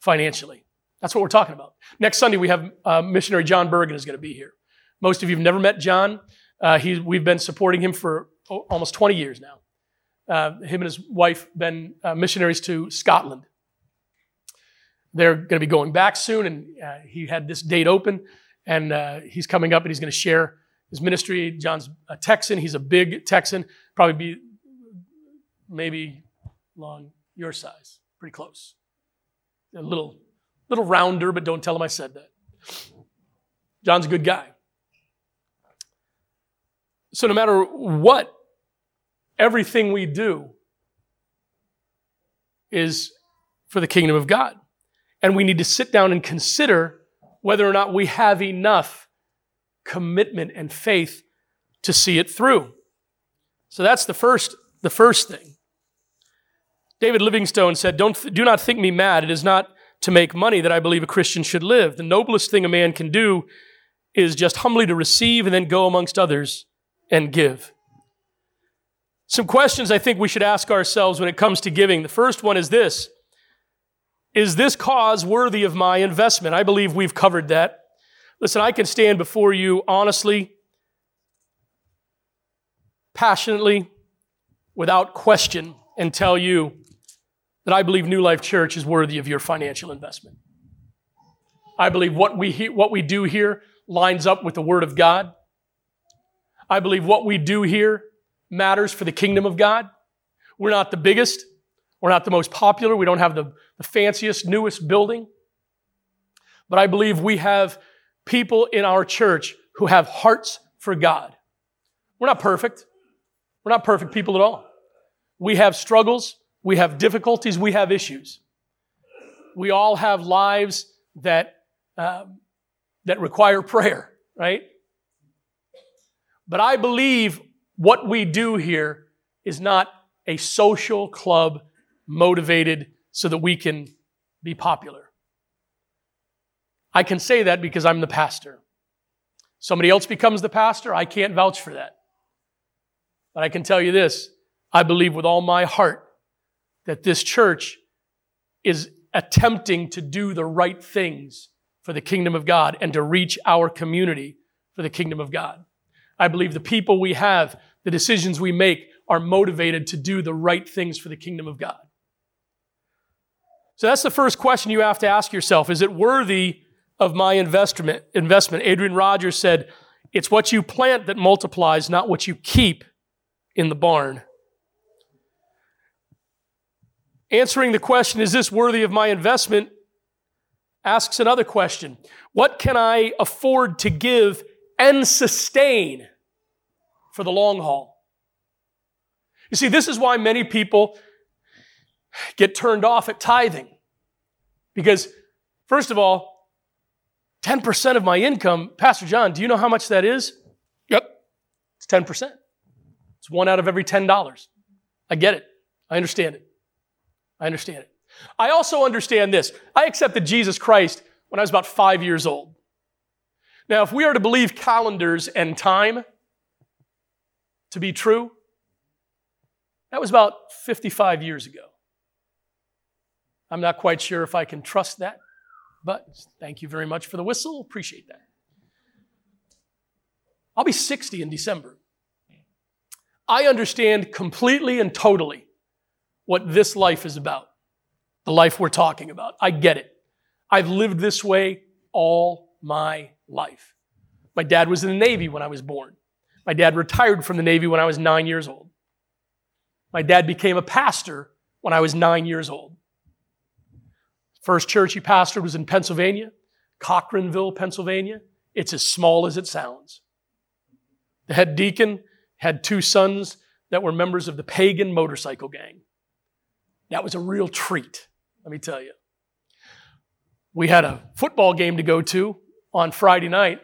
financially. That's what we're talking about. Next Sunday, we have uh, missionary John Bergen is going to be here. Most of you have never met John. Uh, he, we've been supporting him for almost 20 years now. Uh, him and his wife been uh, missionaries to Scotland. They're going to be going back soon, and uh, he had this date open, and uh, he's coming up and he's going to share his ministry. John's a Texan. He's a big Texan, probably be maybe long your size, pretty close. A little, little rounder, but don't tell him I said that. John's a good guy. So no matter what, everything we do is for the kingdom of God. And we need to sit down and consider whether or not we have enough commitment and faith to see it through. So that's the first, the first thing. David Livingstone said, Don't, Do not think me mad. It is not to make money that I believe a Christian should live. The noblest thing a man can do is just humbly to receive and then go amongst others and give. Some questions I think we should ask ourselves when it comes to giving. The first one is this Is this cause worthy of my investment? I believe we've covered that. Listen, I can stand before you honestly, passionately, without question, and tell you that I believe New Life Church is worthy of your financial investment. I believe what we, what we do here lines up with the Word of God. I believe what we do here matters for the kingdom of God. We're not the biggest. We're not the most popular. We don't have the, the fanciest, newest building. But I believe we have people in our church who have hearts for God. We're not perfect. We're not perfect people at all. We have struggles. We have difficulties. We have issues. We all have lives that, uh, that require prayer, right? But I believe what we do here is not a social club motivated so that we can be popular. I can say that because I'm the pastor. Somebody else becomes the pastor, I can't vouch for that. But I can tell you this I believe with all my heart that this church is attempting to do the right things for the kingdom of God and to reach our community for the kingdom of God. I believe the people we have, the decisions we make, are motivated to do the right things for the kingdom of God. So that's the first question you have to ask yourself. Is it worthy of my investment? Investment. Adrian Rogers said, it's what you plant that multiplies, not what you keep in the barn. Answering the question, is this worthy of my investment? asks another question. What can I afford to give and sustain for the long haul. You see, this is why many people get turned off at tithing. Because, first of all, 10% of my income, Pastor John, do you know how much that is? Yep, it's 10%. It's one out of every $10. I get it. I understand it. I understand it. I also understand this. I accepted Jesus Christ when I was about five years old. Now, if we are to believe calendars and time to be true, that was about 55 years ago. I'm not quite sure if I can trust that, but thank you very much for the whistle. Appreciate that. I'll be 60 in December. I understand completely and totally what this life is about, the life we're talking about. I get it. I've lived this way all my life. My dad was in the Navy when I was born. My dad retired from the Navy when I was nine years old. My dad became a pastor when I was nine years old. First church he pastored was in Pennsylvania, Cochranville, Pennsylvania. It's as small as it sounds. The head deacon had two sons that were members of the pagan motorcycle gang. That was a real treat, let me tell you. We had a football game to go to on Friday night.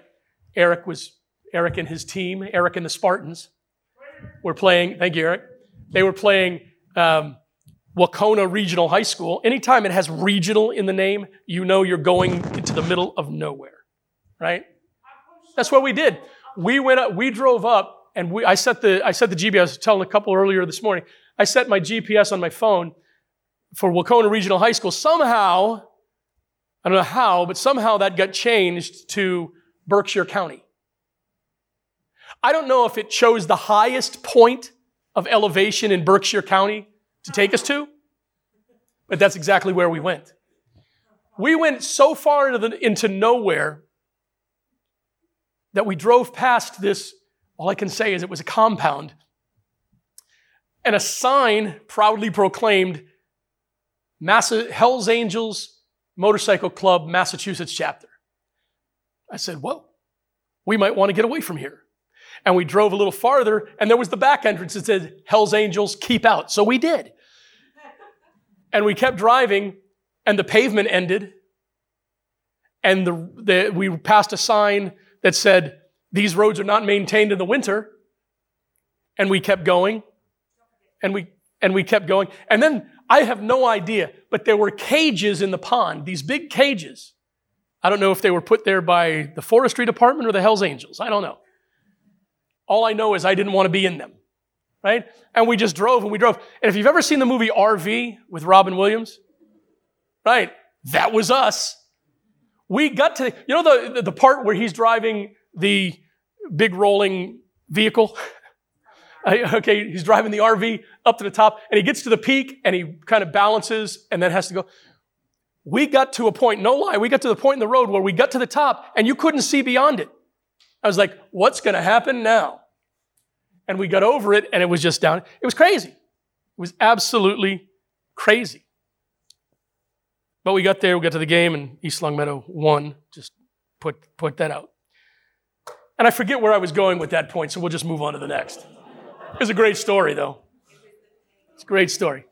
Eric was Eric and his team, Eric and the Spartans, were playing. Thank you, Eric. They were playing um, Wahconah Regional High School. Anytime it has regional in the name, you know you're going into the middle of nowhere, right? That's what we did. We went up, we drove up, and we, I set the I set the GPS. I was telling a couple earlier this morning. I set my GPS on my phone for Wahconah Regional High School. Somehow, I don't know how, but somehow that got changed to Berkshire County. I don't know if it chose the highest point of elevation in Berkshire County to take us to, but that's exactly where we went. We went so far into, the, into nowhere that we drove past this. All I can say is it was a compound. And a sign proudly proclaimed Massa- Hells Angels Motorcycle Club, Massachusetts chapter. I said, Whoa, we might want to get away from here. And we drove a little farther, and there was the back entrance that said, Hell's Angels, keep out. So we did. And we kept driving, and the pavement ended. And the, the, we passed a sign that said, These roads are not maintained in the winter. And we kept going. And we, and we kept going. And then I have no idea, but there were cages in the pond, these big cages. I don't know if they were put there by the forestry department or the Hells Angels. I don't know. All I know is I didn't want to be in them, right? And we just drove and we drove. And if you've ever seen the movie RV with Robin Williams, right, that was us. We got to, you know, the, the part where he's driving the big rolling vehicle? okay, he's driving the RV up to the top and he gets to the peak and he kind of balances and then has to go. We got to a point, no lie, we got to the point in the road where we got to the top and you couldn't see beyond it. I was like, what's going to happen now? and we got over it and it was just down. It was crazy. It was absolutely crazy. But we got there, we got to the game, and East Longmeadow won. Just put, put that out. And I forget where I was going with that point, so we'll just move on to the next. It was a great story, though. It's a great story.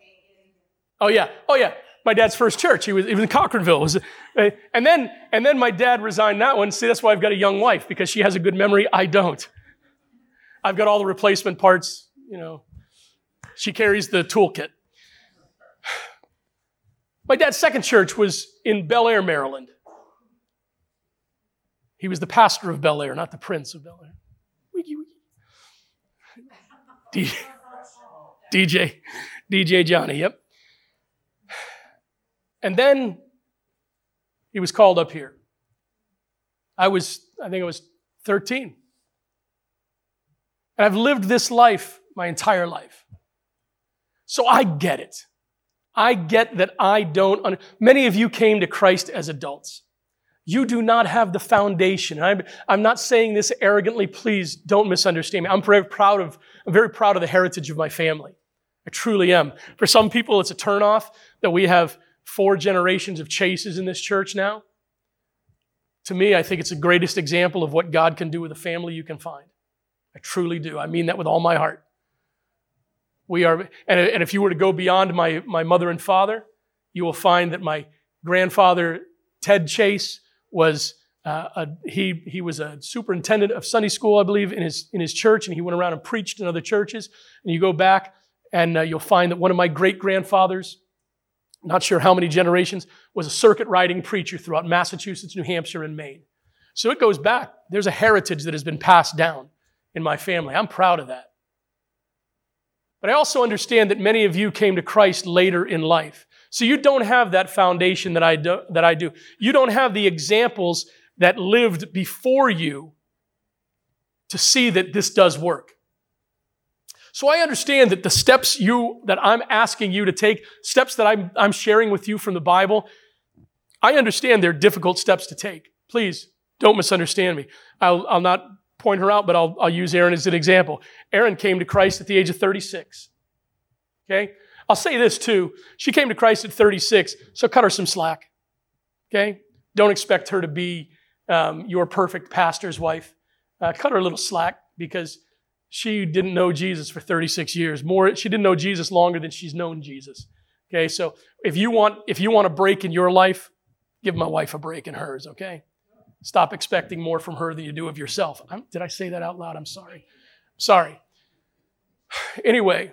Oh, yeah. Oh, yeah. My dad's first church. He was, he was in Cochranville. Was, uh, and, then, and then my dad resigned that one. See, that's why I've got a young wife, because she has a good memory. I don't. I've got all the replacement parts, you know. She carries the toolkit. My dad's second church was in Bel Air, Maryland. He was the pastor of Bel Air, not the prince of Bel Air. Wiki. DJ, DJ Johnny, yep. And then he was called up here. I was, I think I was 13. And I've lived this life my entire life. So I get it. I get that I don't. Un- Many of you came to Christ as adults. You do not have the foundation. I'm, I'm not saying this arrogantly. Please don't misunderstand me. I'm very proud of, I'm very proud of the heritage of my family. I truly am. For some people, it's a turnoff that we have four generations of chases in this church now. To me, I think it's the greatest example of what God can do with a family you can find. I truly do. I mean that with all my heart. We are, and, and if you were to go beyond my, my mother and father, you will find that my grandfather, Ted Chase, was uh, a, he, he was a superintendent of Sunday school, I believe, in his, in his church, and he went around and preached in other churches. And you go back, and uh, you'll find that one of my great grandfathers, not sure how many generations, was a circuit riding preacher throughout Massachusetts, New Hampshire, and Maine. So it goes back. There's a heritage that has been passed down in my family. I'm proud of that. But I also understand that many of you came to Christ later in life. So you don't have that foundation that I do. That I do. You don't have the examples that lived before you to see that this does work. So I understand that the steps you, that I'm asking you to take, steps that I'm, I'm sharing with you from the Bible, I understand they're difficult steps to take. Please don't misunderstand me. I'll, I'll not point her out, but I'll, I'll use Erin as an example. Erin came to Christ at the age of 36. Okay? I'll say this too. She came to Christ at 36, so cut her some slack. Okay? Don't expect her to be um, your perfect pastor's wife. Uh, cut her a little slack because she didn't know Jesus for 36 years. More, she didn't know Jesus longer than she's known Jesus. Okay, so if you want if you want a break in your life, give my wife a break in hers. Okay, stop expecting more from her than you do of yourself. I'm, did I say that out loud? I'm sorry. Sorry. Anyway,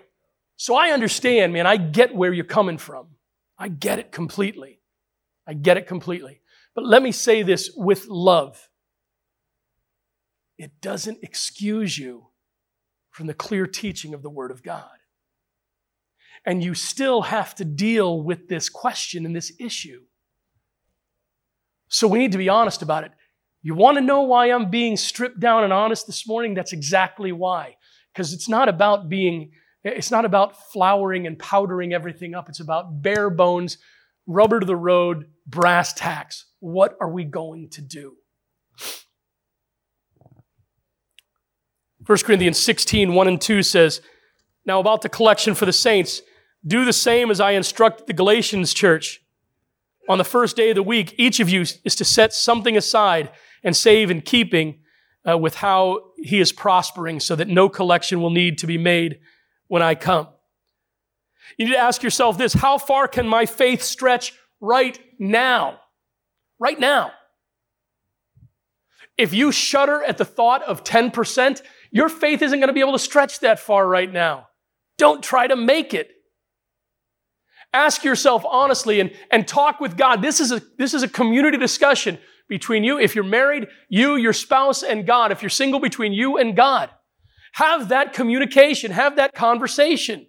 so I understand, man. I get where you're coming from. I get it completely. I get it completely. But let me say this with love. It doesn't excuse you from the clear teaching of the Word of God. And you still have to deal with this question and this issue. So we need to be honest about it. You want to know why I'm being stripped down and honest this morning? That's exactly why. Because it's not about being, it's not about flowering and powdering everything up. It's about bare bones, rubber to the road, brass tacks. What are we going to do? 1 Corinthians 16, 1 and 2 says, Now about the collection for the saints, do the same as I instructed the Galatians church. On the first day of the week, each of you is to set something aside and save in keeping uh, with how he is prospering so that no collection will need to be made when I come. You need to ask yourself this how far can my faith stretch right now? Right now. If you shudder at the thought of 10%, your faith isn't going to be able to stretch that far right now. Don't try to make it. Ask yourself honestly and, and talk with God. This is, a, this is a community discussion between you. If you're married, you, your spouse, and God. If you're single, between you and God. Have that communication, have that conversation.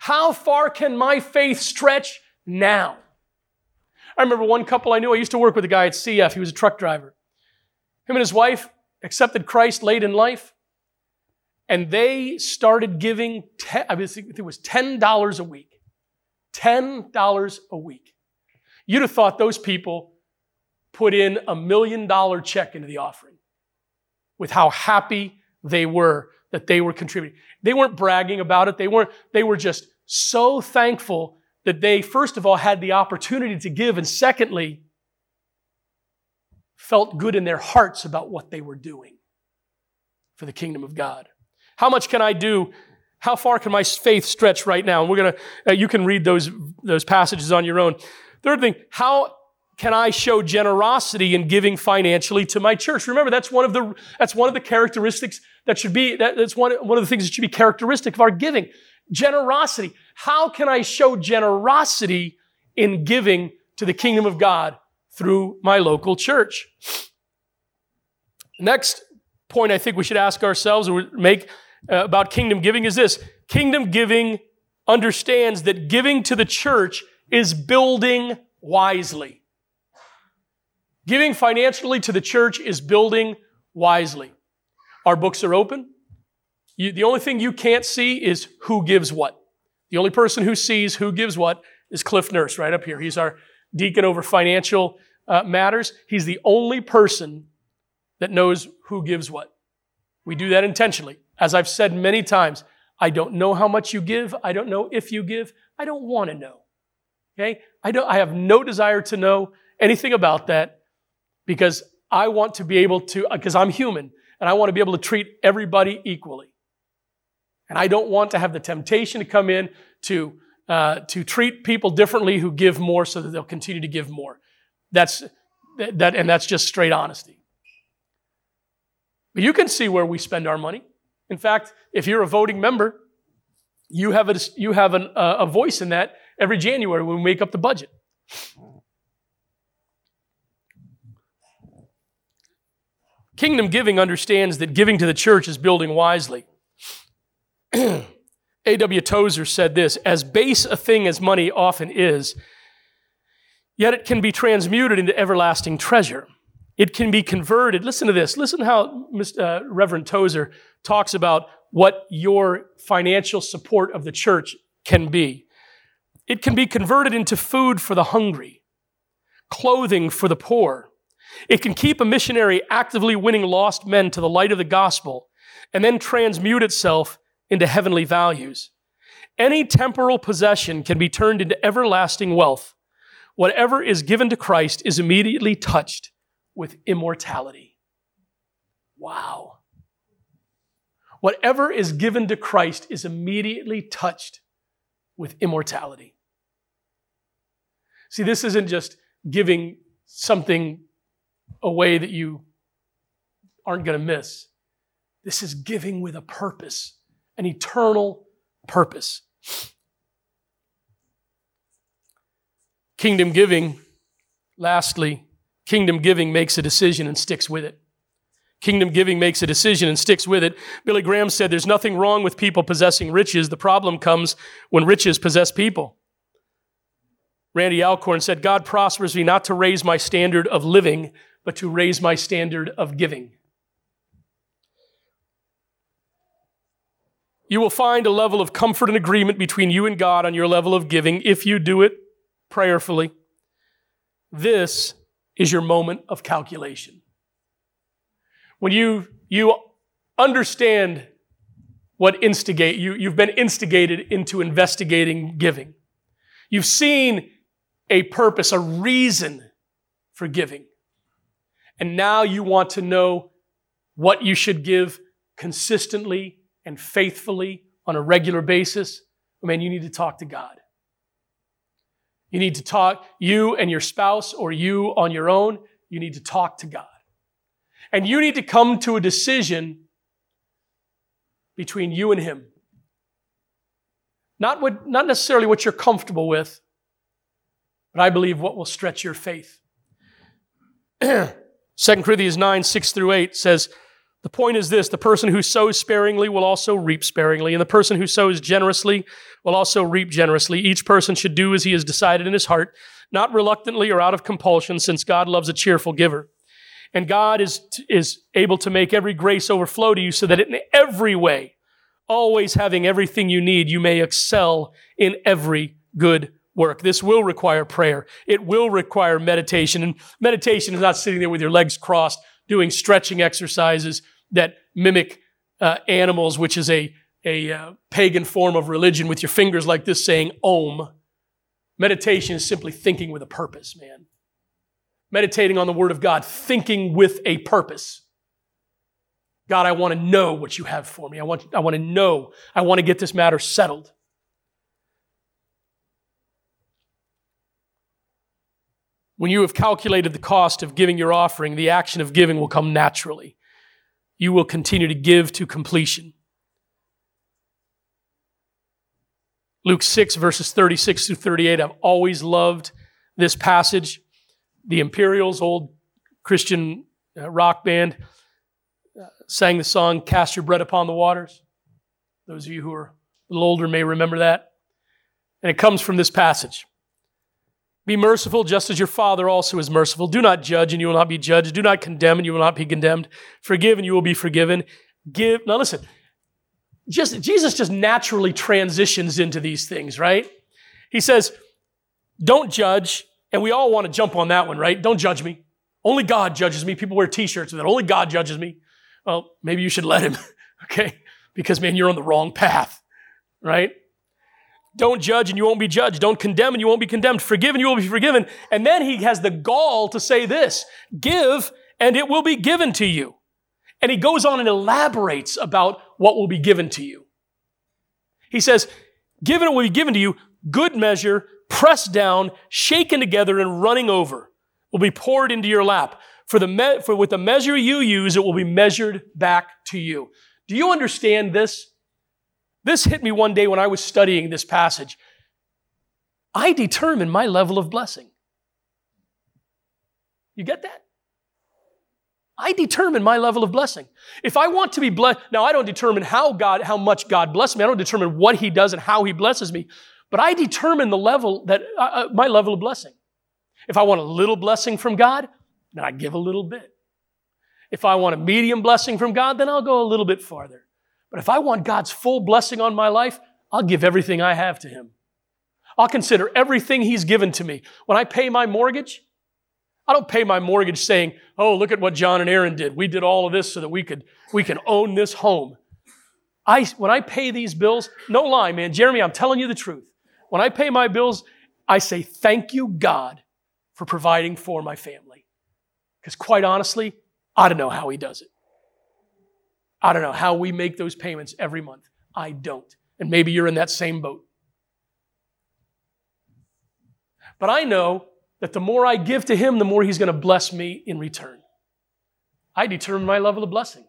How far can my faith stretch now? I remember one couple I knew. I used to work with a guy at CF. He was a truck driver. Him and his wife, accepted Christ late in life, and they started giving, ten, I think it was $10 a week. $10 a week. You'd have thought those people put in a million dollar check into the offering with how happy they were that they were contributing. They weren't bragging about it. They weren't, they were just so thankful that they, first of all, had the opportunity to give, and secondly, felt good in their hearts about what they were doing for the kingdom of God. How much can I do? How far can my faith stretch right now? And we're to, uh, you can read those, those passages on your own. Third thing, how can I show generosity in giving financially to my church? Remember, that's one of the, that's one of the characteristics that should be, that, that's one, one of the things that should be characteristic of our giving. Generosity. How can I show generosity in giving to the kingdom of God through my local church. Next point I think we should ask ourselves or make uh, about kingdom giving is this kingdom giving understands that giving to the church is building wisely. Giving financially to the church is building wisely. Our books are open. You, the only thing you can't see is who gives what. The only person who sees who gives what is Cliff Nurse right up here. He's our deacon over financial uh, matters. He's the only person that knows who gives what. We do that intentionally. As I've said many times, I don't know how much you give. I don't know if you give. I don't want to know. Okay? I don't I have no desire to know anything about that because I want to be able to because I'm human and I want to be able to treat everybody equally. And I don't want to have the temptation to come in to uh, to treat people differently who give more so that they'll continue to give more. That's that, and that's just straight honesty. But you can see where we spend our money. In fact, if you're a voting member, you have a, you have an, a voice in that every January when we make up the budget. Kingdom giving understands that giving to the church is building wisely. A.W. Tozer said this As base a thing as money often is, yet it can be transmuted into everlasting treasure. It can be converted. Listen to this. Listen how uh, Reverend Tozer talks about what your financial support of the church can be. It can be converted into food for the hungry, clothing for the poor. It can keep a missionary actively winning lost men to the light of the gospel and then transmute itself into heavenly values. Any temporal possession can be turned into everlasting wealth. Whatever is given to Christ is immediately touched with immortality. Wow. Whatever is given to Christ is immediately touched with immortality. See, this isn't just giving something away that you aren't going to miss. This is giving with a purpose, an eternal purpose. Kingdom giving, lastly, kingdom giving makes a decision and sticks with it. Kingdom giving makes a decision and sticks with it. Billy Graham said there's nothing wrong with people possessing riches. The problem comes when riches possess people. Randy Alcorn said, God prospers me not to raise my standard of living, but to raise my standard of giving. You will find a level of comfort and agreement between you and God on your level of giving if you do it prayerfully. This is your moment of calculation when you, you understand what instigate, you, you've been instigated into investigating giving. You've seen a purpose, a reason for giving. And now you want to know what you should give consistently and faithfully on a regular basis. I mean, you need to talk to God. You need to talk, you and your spouse or you on your own, you need to talk to God. And you need to come to a decision between you and Him. Not, what, not necessarily what you're comfortable with, but I believe what will stretch your faith. 2 Corinthians 9, 6 through 8 says, The point is this the person who sows sparingly will also reap sparingly, and the person who sows generously will also reap generously. Each person should do as he has decided in his heart, not reluctantly or out of compulsion, since God loves a cheerful giver. And God is, is able to make every grace overflow to you so that in every way, always having everything you need, you may excel in every good work. This will require prayer. It will require meditation. And meditation is not sitting there with your legs crossed, doing stretching exercises that mimic uh, animals, which is a, a uh, pagan form of religion with your fingers like this saying Om. Meditation is simply thinking with a purpose, man meditating on the Word of God, thinking with a purpose. God, I want to know what you have for me. I want, I want to know. I want to get this matter settled. When you have calculated the cost of giving your offering, the action of giving will come naturally. You will continue to give to completion. Luke 6, verses 36 through 38. I've always loved this passage the Imperials, old Christian uh, rock band, uh, sang the song Cast Your Bread Upon the Waters. Those of you who are a little older may remember that. And it comes from this passage. Be merciful just as your Father also is merciful. Do not judge and you will not be judged. Do not condemn and you will not be condemned. Forgive and you will be forgiven. Give. Now listen, just, Jesus just naturally transitions into these things, right? He says, don't judge and we all want to jump on that one, right? Don't judge me. Only God judges me. People wear t-shirts that. Only God judges me. Well, maybe you should let him, okay? Because man, you're on the wrong path, right? Don't judge and you won't be judged. Don't condemn and you won't be condemned. Forgive and you will be forgiven. And then he has the gall to say this, give and it will be given to you. And he goes on and elaborates about what will be given to you. He says, given it will be given to you, good measure, pressed down, shaken together, and running over will be poured into your lap. For, the me- for with the measure you use, it will be measured back to you. Do you understand this? This hit me one day when I was studying this passage. I determine my level of blessing. You get that? I determine my level of blessing. If I want to be blessed, now I don't determine how God, how much God blesses me. I don't determine what He does and how He blesses me. But I determine the level that uh, uh, my level of blessing. If I want a little blessing from God, then I give a little bit. If I want a medium blessing from God, then I'll go a little bit farther. But if I want God's full blessing on my life, I'll give everything I have to Him. I'll consider everything He's given to me. When I pay my mortgage, I don't pay my mortgage saying, oh, look at what John and Erin did. We did all of this so that we could, we can own this home. I, when I pay these bills, no lie, man, Jeremy, I'm telling you the truth. When I pay my bills, I say, thank you, God, for providing for my family. Because quite honestly, I don't know how He does it. I don't know how we make those payments every month. I don't. And maybe you're in that same boat. But I know that the more I give to Him, the more He's going to bless me in return. I determine my level of blessing.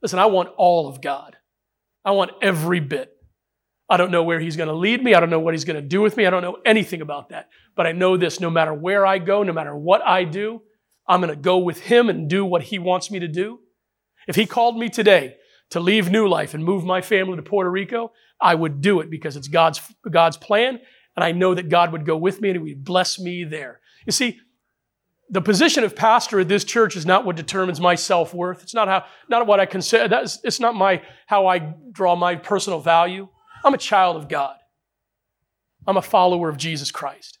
Listen, I want all of God. I want every bit. I don't know where He's going to lead me. I don't know what He's going to do with me. I don't know anything about that. But I know this no matter where I go, no matter what I do, I'm going to go with Him and do what He wants me to do. If He called me today to leave New Life and move my family to Puerto Rico, I would do it because it's God's, God's plan. And I know that God would go with me and He would bless me there. You see, the position of pastor at this church is not what determines my self-worth. It's not how, not what I consider, that's, it's not my, how I draw my personal value. I'm a child of God. I'm a follower of Jesus Christ.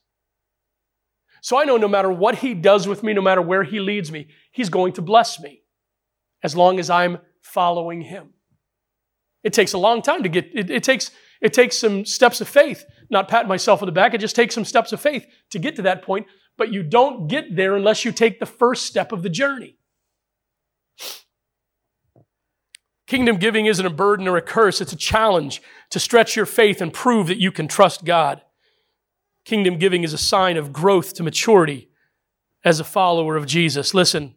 So I know no matter what he does with me, no matter where he leads me, he's going to bless me as long as I'm following him. It takes a long time to get, it, it, takes, it takes some steps of faith, not patting myself on the back. It just takes some steps of faith to get to that point, but you don't get there unless you take the first step of the journey. Kingdom giving isn't a burden or a curse, it's a challenge to stretch your faith and prove that you can trust God. Kingdom giving is a sign of growth to maturity as a follower of Jesus. Listen,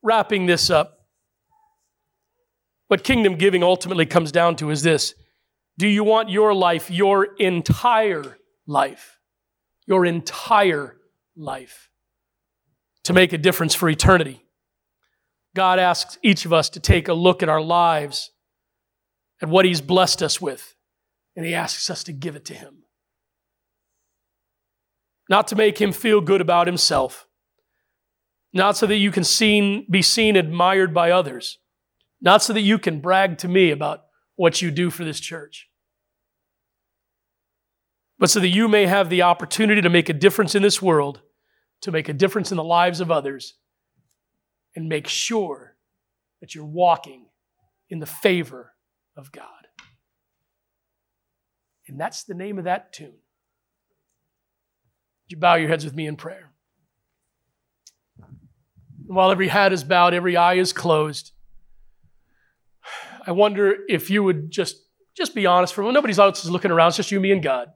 wrapping this up, what kingdom giving ultimately comes down to is this Do you want your life, your entire life, your entire life, to make a difference for eternity? God asks each of us to take a look at our lives, at what He's blessed us with, and He asks us to give it to Him. Not to make Him feel good about Himself, not so that you can seen, be seen admired by others, not so that you can brag to me about what you do for this church, but so that you may have the opportunity to make a difference in this world, to make a difference in the lives of others and make sure that you're walking in the favor of God. And that's the name of that tune. Would you bow your heads with me in prayer? while every head is bowed, every eye is closed, I wonder if you would just, just be honest for a moment. Nobody else is looking around, it's just you, me, and God.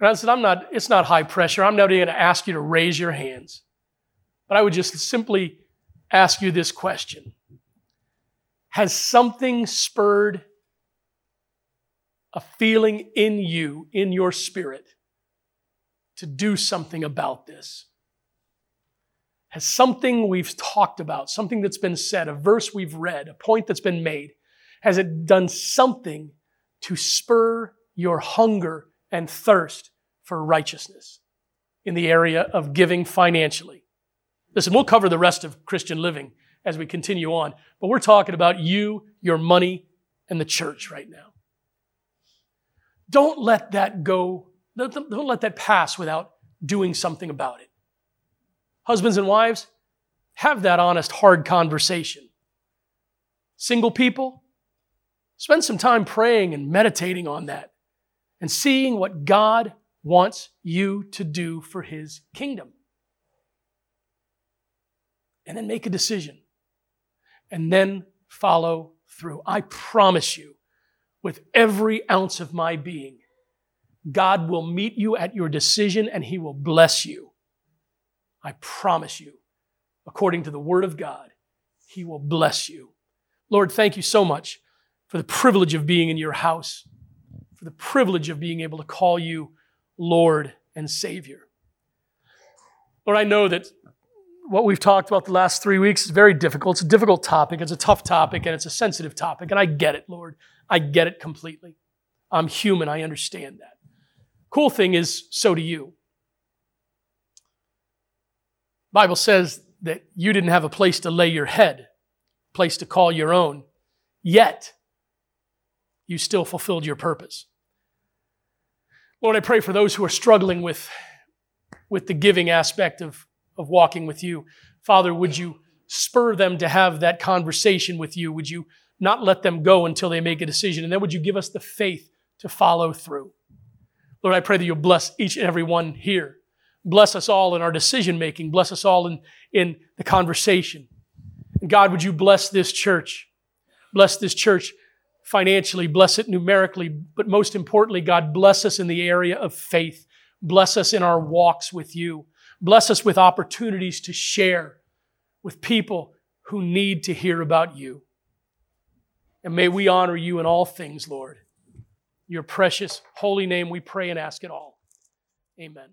And I said, I'm not, it's not high pressure. I'm not even going to ask you to raise your hands. But I would just simply ask you this question Has something spurred a feeling in you, in your spirit, to do something about this? Has something we've talked about, something that's been said, a verse we've read, a point that's been made, has it done something to spur your hunger and thirst for righteousness in the area of giving financially? Listen, we'll cover the rest of Christian living as we continue on, but we're talking about you, your money, and the church right now. Don't let that go, don't let that pass without doing something about it. Husbands and wives, have that honest, hard conversation. Single people, spend some time praying and meditating on that and seeing what God wants you to do for His kingdom and then make a decision and then follow through. I promise you, with every ounce of my being, God will meet you at your decision and He will bless you. I promise you, according to the Word of God, He will bless you. Lord, thank you so much for the privilege of being in your house, for the privilege of being able to call you Lord and Savior. Lord, I know that what we've talked about the last three weeks is very difficult. It's a difficult topic, it's a tough topic, and it's a sensitive topic. And I get it, Lord. I get it completely. I'm human, I understand that. Cool thing is, so do you. Bible says that you didn't have a place to lay your head, place to call your own. Yet, you still fulfilled your purpose. Lord, I pray for those who are struggling with, with the giving aspect of, of walking with you. Father, would you spur them to have that conversation with you? Would you not let them go until they make a decision? And then would you give us the faith to follow through? Lord, I pray that you'll bless each and every one here. Bless us all in our decision making. Bless us all in, in the conversation. And God, would you bless this church? Bless this church financially, bless it numerically, but most importantly, God, bless us in the area of faith. Bless us in our walks with you. Bless us with opportunities to share with people who need to hear about you. And may we honor you in all things, Lord. Your precious holy name we pray and ask it all. Amen.